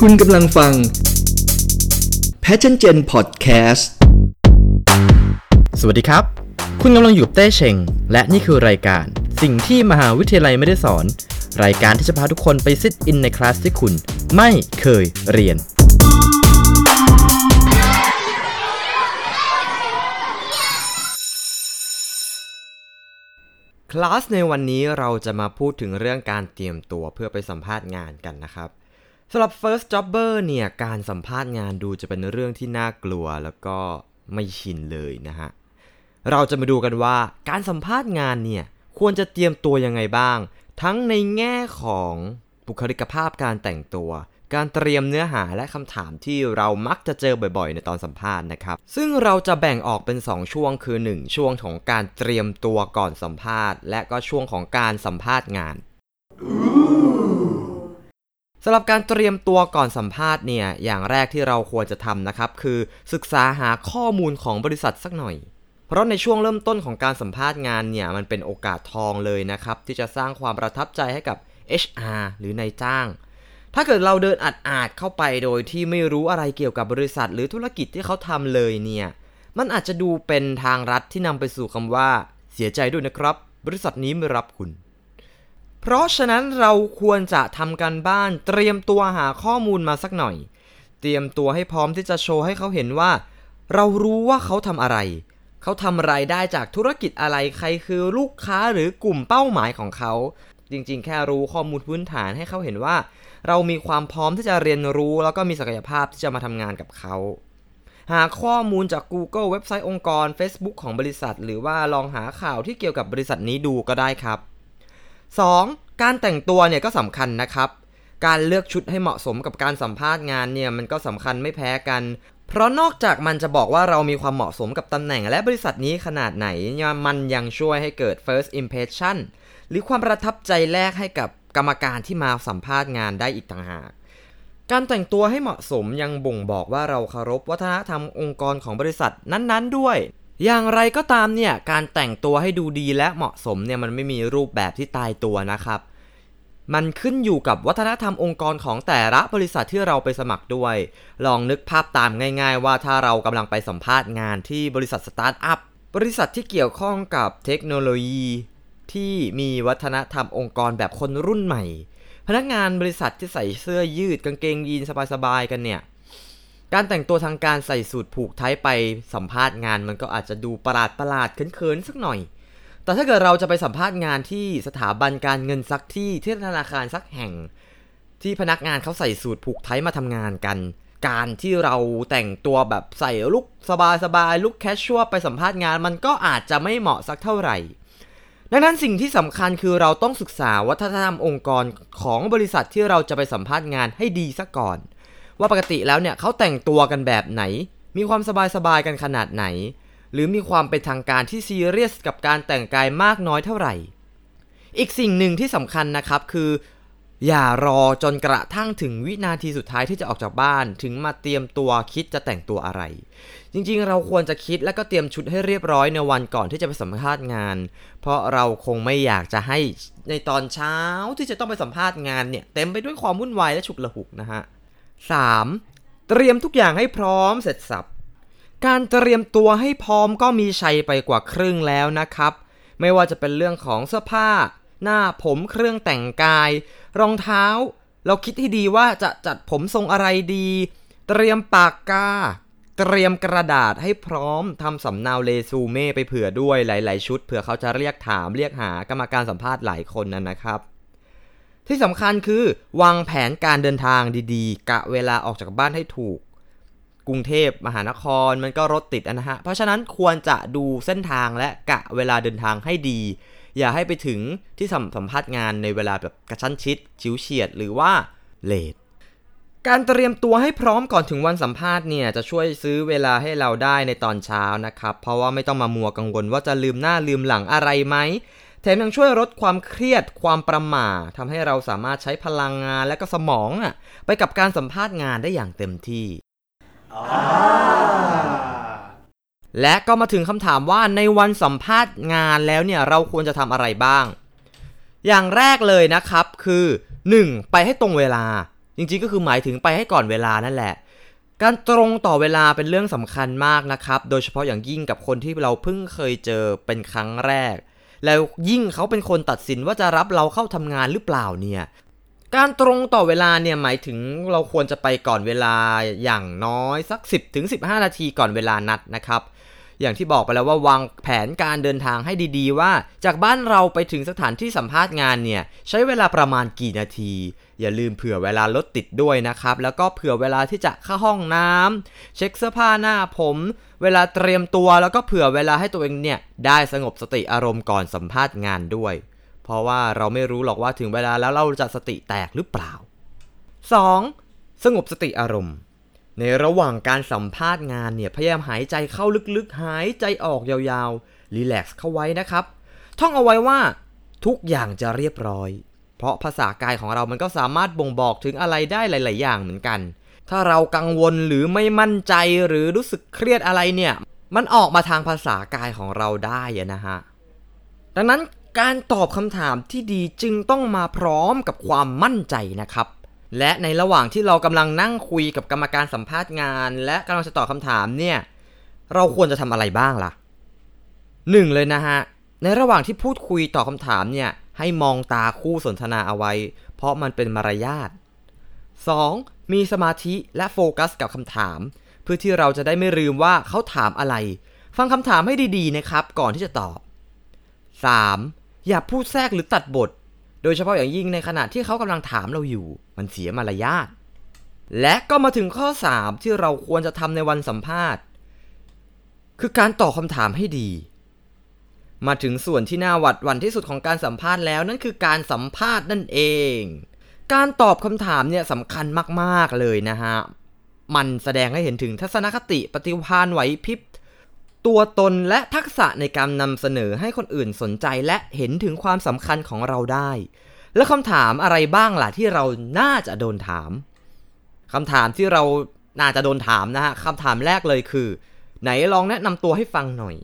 คุณกำลังฟัง Passion Gen Podcast สวัสดีครับ คุณกำลังอยู่กับเต้เชง และนี่คือรายการสิ่งที่มหาวิทยาลัยไม่ได้สอน รายการที่จะพาทุกคนไปซิทอินในคลาสที่คุณไม่เคยเรียน คลาสในวันนี้เราจะมาพูดถึงเรื่องการเตรียมตัวเพื่อไปสัมภาษณ์งานกันนะครับ สำหรับ first jobber เนี่ยการสัมภาษณ์งานดูจะเป็นเรื่องที่น่ากลัวแล้วก็ไม่ชินเลยนะฮะ เราจะมาดูกันว่าการสัมภาษณ์งานเนี่ยควรจะเตรียมตัวยังไงบ้าง ทั้งในแง่ของบุคลิกภาพการแต่งตัว การเตรียมเนื้อหาและคำถามที่เรามักจะเจอบ่อยๆ ในตอนสัมภาษณ์นะครับ ซึ่งเราจะแบ่งออกเป็น 2 ช่วงคือ 1 ช่วงของการเตรียมตัวก่อนสัมภาษณ์ และก็ช่วงของการสัมภาษณ์งาน สำหรับการเตรียมตัวก่อนสัมภาษณ์เนี่ย อย่างแรกที่เราควรจะทำนะครับ คือศึกษาหาข้อมูลของบริษัทสักหน่อย เพราะในช่วงเริ่มต้นของการสัมภาษณ์งานเนี่ย มันเป็นโอกาสทองเลยนะครับ ที่จะสร้างความประทับใจให้กับ HR หรือนายจ้าง ถ้าเกิดเราเดินอัดอาดเข้าไปโดยที่ไม่รู้อะไรเกี่ยวกับบริษัท หรือธุรกิจที่เขาทำเลยเนี่ย มันอาจจะดูเป็นทางรัฐที่นำไปสู่คำว่า เสียใจด้วยนะครับ บริษัทนี้ไม่รับคุณ เพราะฉะนั้นเราควรจะทำกันบ้านเตรียมตัวหาข้อมูลมาสักหน่อย เตรียมตัวให้พร้อมที่จะโชว์ให้เขาเห็นว่า เรารู้ว่าเขาทำอะไร เขาทำรายได้จากธุรกิจอะไรใครคือลูกค้าหรือกลุ่มเป้าหมายของเขา จริงๆ แค่รู้ข้อมูลพื้นฐานให้เขาเห็นว่า เรามีความพร้อมที่จะเรียนรู้ แล้วก็มีศักยภาพที่จะมาทำงานกับเขาหาข้อมูลจาก Google เว็บไซต์องค์กร Facebook ของบริษัท หรือว่าลองหาข่าวที่เกี่ยวกับบริษัทนี้ดูก็ได้ครับ 2. การแต่งตัวเนี่ยก็สำคัญนะครับ การเลือกชุดให้เหมาะสมกับการสัมภาษณ์งานเนี่ยมันก็สำคัญไม่แพ้กัน เพราะนอกจากมันจะบอกว่าเรามีความเหมาะสมกับตำแหน่งและบริษัทนี้ขนาดไหนเนี่ยมันยังช่วยให้เกิด first impression หรือความประทับใจแรกให้กับกรรมการที่มาสัมภาษณ์งานได้อีกต่างหากการแต่งตัวให้เหมาะสมยังบ่งบอกว่าเราเคารพวัฒนธรรมองค์กรของบริษัทนั้นๆด้วย อย่างไรก็ตามเนี่ยการแต่งตัวให้ดูดีและเหมาะสมเนี่ยมันไม่มีรูปแบบที่ตายตัวนะครับ มันขึ้นอยู่กับวัฒนธรรมองค์กรของแต่ละบริษัทที่เราไปสมัครด้วย ลองนึกภาพตามง่าย ๆ ว่าถ้าเรากำลังไปสัมภาษณ์งานที่บริษัทสตาร์ทอัพบริษัทที่เกี่ยวข้องกับเทคโนโลยีที่มีวัฒนธรรมองค์กรแบบคนรุ่นใหม่ พนักงานบริษัทที่ใส่เสื้อยืดกางเกงยีนสบายๆกันเนี่ย การแต่งตัวทางการใส่สูทผูกไทยไปสัมภาษณ์งานมันก็อาจจะดูประหลาดประหลาดๆเขินๆสักหน่อย แต่ถ้าเกิดเราจะไปสัมภาษณ์งานที่สถาบันการเงินสักที่ที่ธนาคารสักแห่ง ที่พนักงานเขาใส่สูทผูกไทยมาทำงานกัน การที่เราแต่งตัวแบบใส่ลุกสบายๆลุกแคชชัวไปสัมภาษณ์งาน มันก็อาจจะไม่เหมาะสักเท่าไหร่ ดังนั้นสิ่งที่สำคัญคือเราต้องศึกษาวัฒนธรรมองค์กรของบริษัทที่เราจะไปสัมภาษณ์งานให้ดีซะก่อน ว่าปกติแล้วเนี่ยเขาแต่งตัวกันแบบไหน มีความสบายๆกันขนาดไหน หรือมีความเป็นทางการที่ซีเรียสกับการแต่งกายมากน้อยเท่าไหร่ อีกสิ่งหนึ่งที่สำคัญนะครับคือ อย่ารอจนกระทั่งถึงวินาทีสุดท้ายที่จะออกจากบ้าน ถึงมาเตรียมตัวคิดจะแต่งตัวอะไร จริงๆ เราควรจะคิดและก็เตรียมชุดให้เรียบร้อยในวันก่อนที่จะไปสัมภาษณ์งาน เพราะเราคงไม่อยากจะให้ในตอนเช้าที่จะต้องไปสัมภาษณ์งานเนี่ยเต็มไปด้วยความวุ่นวายและฉุกละหุกนะฮะ 3. เตรียมทุกอย่างให้พร้อมเสร็จสับ การเตรียมตัวให้พร้อมก็มีชัยไปกว่าครึ่งแล้วนะครับ ไม่ว่าจะเป็นเรื่องของเสื้อผ้า หน้าผมเครื่องแต่งกาย รองเท้า เราคิดให้ดีว่าจะจัดผมทรงอะไรดี เตรียมปากกา เตรียมกระดาษให้พร้อมทำสำเนาเรซูเม่ไปเผื่อด้วยหลาย ๆ ชุดเผื่อเขาจะเรียกถามเรียกหากรรมการสัมภาษณ์หลายคนนั้นนะครับ ที่สำคัญคือวางแผนการเดินทางดีๆ กะเวลาออกจากบ้านให้ถูก กรุงเทพมหานครมันก็รถติดนะฮะ เพราะฉะนั้นควรจะดูเส้นทางและกะเวลาเดินทางให้ดี อย่าให้ไปถึงที่สัมสัมภาษณ์งานในเวลาแบบกระชั้นชิด ชิวเฉียดหรือว่าเลทการเตรียมตัวให้พร้อมก่อนถึงวันสัมภาษณ์เนี่ยจะช่วยซื้อเวลาให้เราได้ในตอนเช้านะครับ เพราะว่าไม่ต้องมามัวกังวลว่าจะลืมหน้าลืมหลังอะไรไหม แถมยังช่วยลดความเครียดความประหม่าทำให้เราสามารถใช้พลังงานและก็สมองอะไปกับการสัมภาษณ์งานได้อย่างเต็มที่และก็มาถึงคำถามว่าในวันสัมภาษณ์งานแล้วเนี่ยเราควรจะทำอะไรบ้าง อย่างแรกเลยนะครับคือ 1. ไปให้ตรงเวลา จริงๆก็คือหมายถึงไปให้ก่อนเวลานั่นแหละ การตรงต่อเวลาเป็นเรื่องสำคัญมากนะครับ โดยเฉพาะอย่างยิ่งกับคนที่เราเพิ่งเคยเจอเป็นครั้งแรก แล้วยิ่งเขาเป็นคนตัดสินว่าจะรับเราเข้าทำงานหรือเปล่าเนี่ยการตรงต่อเวลาเนี่ยหมายถึงเราควรจะไปก่อนเวลาอย่างน้อยสัก 10ถึง15 นาทีก่อนเวลานัดนะครับ อย่างที่บอกไปแล้วว่าวางแผนการเดินทางให้ดีๆ ว่า จากบ้านเราไปถึงสถานที่สัมภาษณ์งานเนี่ยใช้เวลาประมาณกี่นาที อย่าลืมเผื่อเวลารถติดด้วยนะครับ แล้วก็เผื่อเวลาที่จะเข้าห้องน้ำเช็คเสื้อผ้าหน้าผม เวลาเตรียมตัวแล้วก็เผื่อเวลาให้ตัวเองเนี่ยได้สงบสติอารมณ์ก่อนสัมภาษณ์งานด้วย เพราะว่าเราไม่รู้หรอกว่าถึงเวลาแล้วเราจะสติแตกหรือเปล่า 2. สงบสติอารมณ์ในระหว่างการสัมภาษณ์งานเนี่ยพยายามหายใจเข้าลึกๆ หายใจออกยาวๆรีแลกซ์เข้าไว้นะครับ ท่องเอาไว้ว่า ทุกอย่างจะเรียบร้อย เพราะภาษากายของเรามันก็สามารถบ่งบอกถึงอะไรได้หลาย ๆ อย่างเหมือนกัน ถ้าเรากังวลหรือไม่มั่นใจหรือรู้สึกเครียดอะไรเนี่ย มันออกมาทางภาษากายของเราได้อะนะฮะ ดังนั้นการตอบคำถามที่ดีจึงต้องมาพร้อมกับความมั่นใจนะครับ และในระหว่างที่เรากำลังนั่งคุยกับกรรมการสัมภาษณ์งาน และกำลังจะตอบคำถามเนี่ย เราควรจะทำอะไรบ้างล่ะหนึ่งเลยนะฮะ ในระหว่างที่พูดคุยตอบคำถามเนี่ย ให้มองตาคู่สนทนาเอาไว้ เพราะมันเป็นมารยาท 2. มีสมาธิและโฟกัสกับคำถาม เพื่อที่เราจะได้ไม่ลืมว่าเขาถามอะไร ฟังคำถามให้ดีๆนะครับ ก่อนที่จะตอบ 3. อย่าพูดแทรกหรือตัดบท โดยเฉพาะอย่างยิ่งในขณะที่เขากำลังถามเราอยู่ มันเสียมารยาท และก็มาถึงข้อ 3 ที่เราควรจะทำในวันสัมภาษณ์ คือการตอบคำถามให้ดี มาถึงส่วนที่น่าหวัดหวั่นที่สุดของการสัมภาษณ์แล้วนั่นคือการสัมภาษณ์นั่นเอง การตอบคำถามเนี่ยสำคัญมากๆเลยนะฮะ มันแสดงให้เห็นถึงทัศนคติปฏิภาณไหวพริบตัวตนและทักษะในการนำเสนอให้คนอื่นสนใจและเห็นถึงความสำคัญของเราได้ และคำถามอะไรบ้างล่ะที่เราน่าจะโดนถามคำถามที่เราน่าจะโดนถามนะฮะคำถามแรกเลยคือ ไหนลองแนะนำตัวให้ฟังหน่อย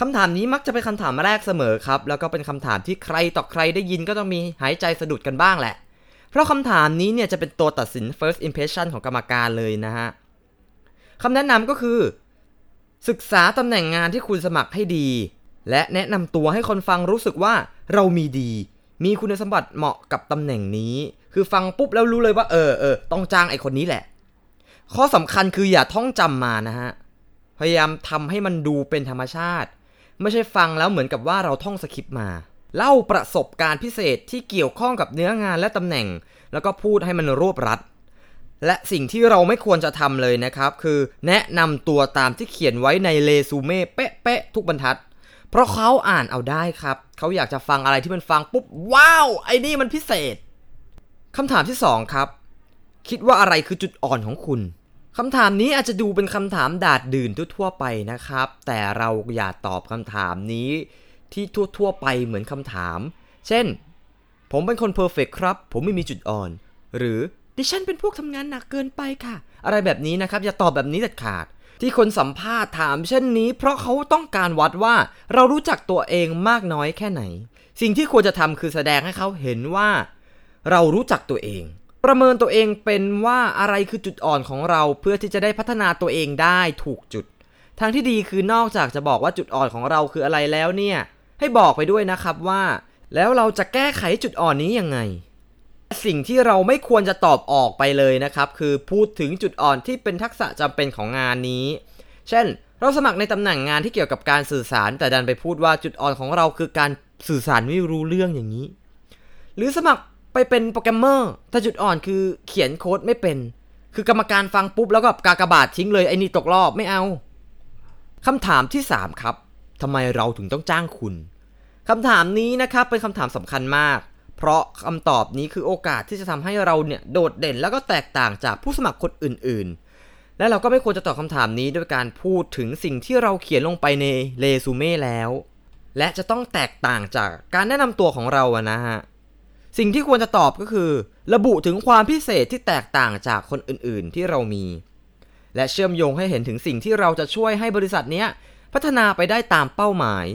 คำถามนี้มักจะเป็นคำถามแรกเสมอครับ แล้วก็เป็นคำถามที่ใครต่อใครได้ยินก็ต้องมีหายใจสะดุดกันบ้างแหละ เพราะคำถามนี้เนี่ยจะเป็นตัวตัดสิน first impression ของกรรมการเลยนะฮะคำแนะนำก็คือ ศึกษาตำแหน่งงานที่คุณสมัครให้ดี และแนะนำตัวให้คนฟังรู้สึกว่าเรามีดี มีคุณสมบัติเหมาะกับตำแหน่งนี้ คือฟังปุ๊บแล้วรู้เลยว่าเออเออต้องจ้างไอคนนี้แหละ ข้อสำคัญคืออย่าท่องจำมานะฮะพยายามทำให้มันดูเป็นธรรมชาติ ไม่ใช่ฟังแล้วเหมือนกับว่าเราท่องสคริปต์มา เล่าประสบการณ์พิเศษที่เกี่ยวข้องกับเนื้องานและตำแหน่ง แล้วก็พูดให้มันรวบรัด และสิ่งที่เราไม่ควรจะทำเลยนะครับ คือแนะนำตัวตามที่เขียนไว้ในเรซูเม่เป๊ะๆทุกบรรทัด เพราะเขาอ่านเอาได้ครับ เขาอยากจะฟังอะไรที่มันฟังปุ๊บว้าวไอ้นี่มันพิเศษคำถามที่2ครับคิดว่าอะไรคือจุดอ่อนของคุณ คำถามนี้อาจจะดูเป็นคำถามดาดดื่นทั่วๆไปนะครับ แต่เราอย่าตอบคำถามนี้ที่ทั่วๆไปเหมือนคำถาม เช่น ผมเป็นคนเพอร์เฟกครับ ผมไม่มีจุดอ่อน หรือดิฉันเป็นพวกทำงานหนักเกินไปค่ะ อะไรแบบนี้นะครับ อย่าตอบแบบนี้เด็ดขาด ที่คนสัมภาษณ์ถามเช่นนี้ เพราะเขาต้องการวัดว่าเรารู้จักตัวเองมากน้อยแค่ไหน สิ่งที่ควรจะทำคือแสดงให้เขาเห็นว่า เรารู้จักตัวเอง ประเมินตัวเองเป็นว่าอะไรคือจุดอ่อนของเราเพื่อที่จะได้พัฒนาตัวเองได้ถูกจุด ทางที่ดีคือนอกจากจะบอกว่าจุดอ่อนของเราคืออะไรแล้วเนี่ย ให้บอกไปด้วยนะครับว่า แล้วเราจะแก้ไขจุดอ่อนนี้ยังไง สิ่งที่เราไม่ควรจะตอบออกไปเลยนะครับ คือพูดถึงจุดอ่อนที่เป็นทักษะจำเป็นของงานนี้ เช่น เราสมัครในตำแหน่งงานที่เกี่ยวกับการสื่อสาร แต่ดันไปพูดว่าจุดอ่อนของเราคือการสื่อสารไม่รู้เรื่องอย่างนี้ หรือสมัคร ไปเป็นโปรแกรมเมอร์แต่จุดอ่อนคือเขียนโค้ดไม่เป็น คือกรรมการฟังปุ๊บแล้วก็กากบาททิ้งเลยไอ้นี่ตกรอบไม่เอาคำถามที่ 3 ครับทำไมเราถึงต้องจ้างคุณคำถามนี้นะครับเป็นคำถามสำคัญมาก เพราะคำตอบนี้คือโอกาสที่จะทำให้เราเนี่ยโดดเด่นแล้วก็แตกต่างจากผู้สมัครคนอื่นๆ และเราก็ไม่ควรจะตอบคำถามนี้ด้วยการพูดถึงสิ่งที่เราเขียนลงไปในเรซูเม่แล้ว และจะต้องแตกต่างจากการแนะนำตัวของเราอะนะฮะ สิ่งที่ควรจะตอบก็คือ ระบุถึงความพิเศษที่แตกต่างจากคนอื่นๆ ที่เรามี และเชื่อมโยงให้เห็นถึงสิ่งที่เราจะช่วยให้บริษัทเนี้ยพัฒนาไปได้ตามเป้าหมาย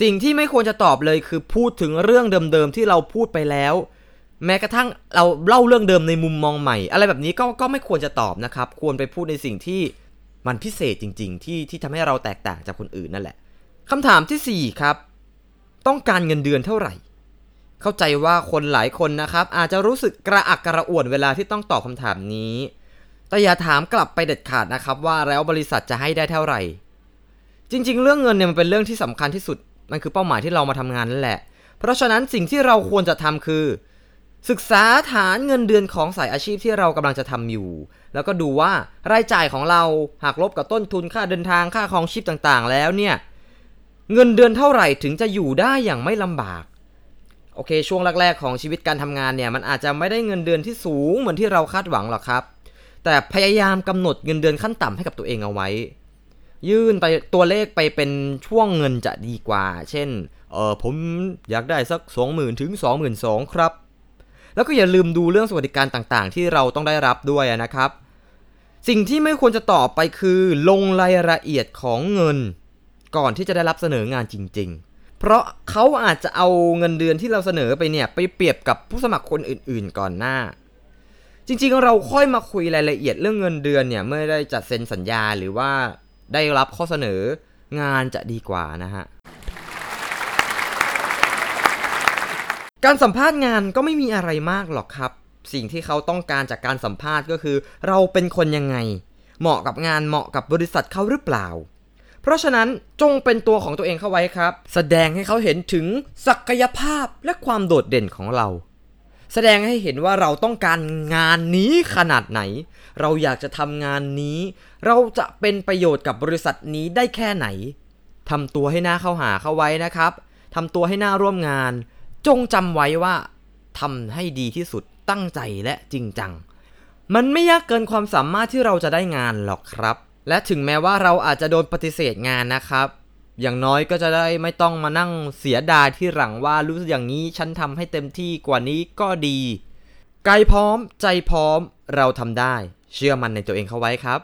สิ่งที่ไม่ควรจะตอบเลยคือพูดถึงเรื่องเดิมๆที่เราพูดไปแล้ว แม้กระทั่งเราเล่าเรื่องเดิมในมุมมองใหม่ อะไรแบบนี้ก็ก็ไม่ควรจะตอบนะครับ ควรไปพูดในสิ่งที่มันพิเศษจริง ๆ ที่ที่ทำให้เราแตกต่างจากคนอื่นนั่นแหละคำถามที่ 4 ครับ ต้องการเงินเดือนเท่าไหร่ เข้าใจว่าคนหลายคนนะครับ อาจจะรู้สึกกระอักกระอ่วนเวลาที่ต้องตอบคำถามนี้ แต่อย่าถามกลับไปเด็ดขาดนะครับ ว่าแล้วบริษัทจะให้ได้เท่าไหร่ จริง ๆ เรื่องเงินเนี่ยมันเป็นเรื่องที่สำคัญที่สุด มันคือเป้าหมายที่เรามาทำงานนั่นแหละ เพราะฉะนั้นสิ่งที่เราควรจะทำคือ ศึกษาฐานเงินเดือนของสายอาชีพที่เรากำลังจะทำอยู่ แล้วก็ดูว่ารายจ่ายของเราหากลบกับต้นทุนค่าเดินทางค่าครองชีพต่างๆ แล้วเนี่ยเงินเดือนเท่าไหร่ถึงจะอยู่ได้อย่างไม่ลำบาก โอเค ช่วงแรกๆของชีวิตการทำงานเนี่ย มันอาจจะไม่ได้เงินเดือนที่สูงเหมือนที่เราคาดหวังหรอกครับ แต่พยายามกำหนดเงินเดือนขั้นต่ำให้กับตัวเองเอาไว้ ยื่นไปตัวเลขไปเป็นช่วงเงินจะดีกว่า เช่น เออผมอยากได้สัก 20,000ถึง22,000ครับ แล้วก็อย่าลืมดูเรื่องสวัสดิการต่างๆ ที่เราต้องได้รับด้วยนะครับ สิ่งที่ไม่ควรจะตอบไปคือ ลงรายละเอียดของเงิน ก่อนที่จะได้รับเสนองานจริง ๆ เพราะเขาอาจจะเอาเงินเดือนที่เราเสนอไปเนี่ยไปเปรียบกับผู้สมัครคนอื่น ๆ ก่อนหน้า จริงๆ เราค่อยมาคุยรายละเอียดเรื่องเงินเดือนเนี่ยเมื่อได้จัดเซ็นสัญญาหรือว่าได้รับข้อเสนองานจะดีกว่านะฮะการสัมภาษณ์งานก็ไม่มีอะไรมากหรอกครับ สิ่งที่เขาต้องการจากการสัมภาษณ์ก็คือ เราเป็นคนยังไง เหมาะกับงานเหมาะกับบริษัทเขาหรือเปล่า เพราะฉะนั้นจงเป็นตัวของตัวเองเข้าไว้ครับ แสดงให้เขาเห็นถึงศักยภาพและความโดดเด่นของเรา แสดงให้เห็นว่าเราต้องการงานนี้ขนาดไหน เราอยากจะทำงานนี้ เราจะเป็นประโยชน์กับบริษัทนี้ได้แค่ไหนทำตัวให้หน้าเข้าหาเข้าไว้นะครับทำตัวให้หน้าร่วมงาน จงจำไว้ว่าทำให้ดีที่สุดตั้งใจและจริงจัง มันไม่ยากเกินความสามารถที่เราจะได้งานหรอกครับ และถึงแม้ว่าเราอาจจะโดนปฏิเสธงานนะครับ อย่างน้อยก็จะได้ไม่ต้องมานั่งเสียดายที่หลังว่ารู้สึกอย่างนี้ฉันทำให้เต็มที่กว่านี้ก็ดีกายพร้อมใจพร้อมเราทำได้ เชื่อมันในตัวเองเข้าไว้ครับ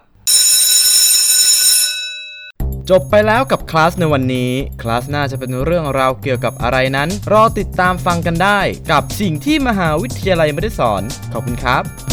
จบไปแล้วกับคลาสในวันนี้ คลาสหน้าจะเป็นเรื่องราวเกี่ยวกับอะไรนั้น รอติดตามฟังกันได้ กับสิ่งที่มหาวิทยาลัยไม่ได้สอน ขอบคุณครับ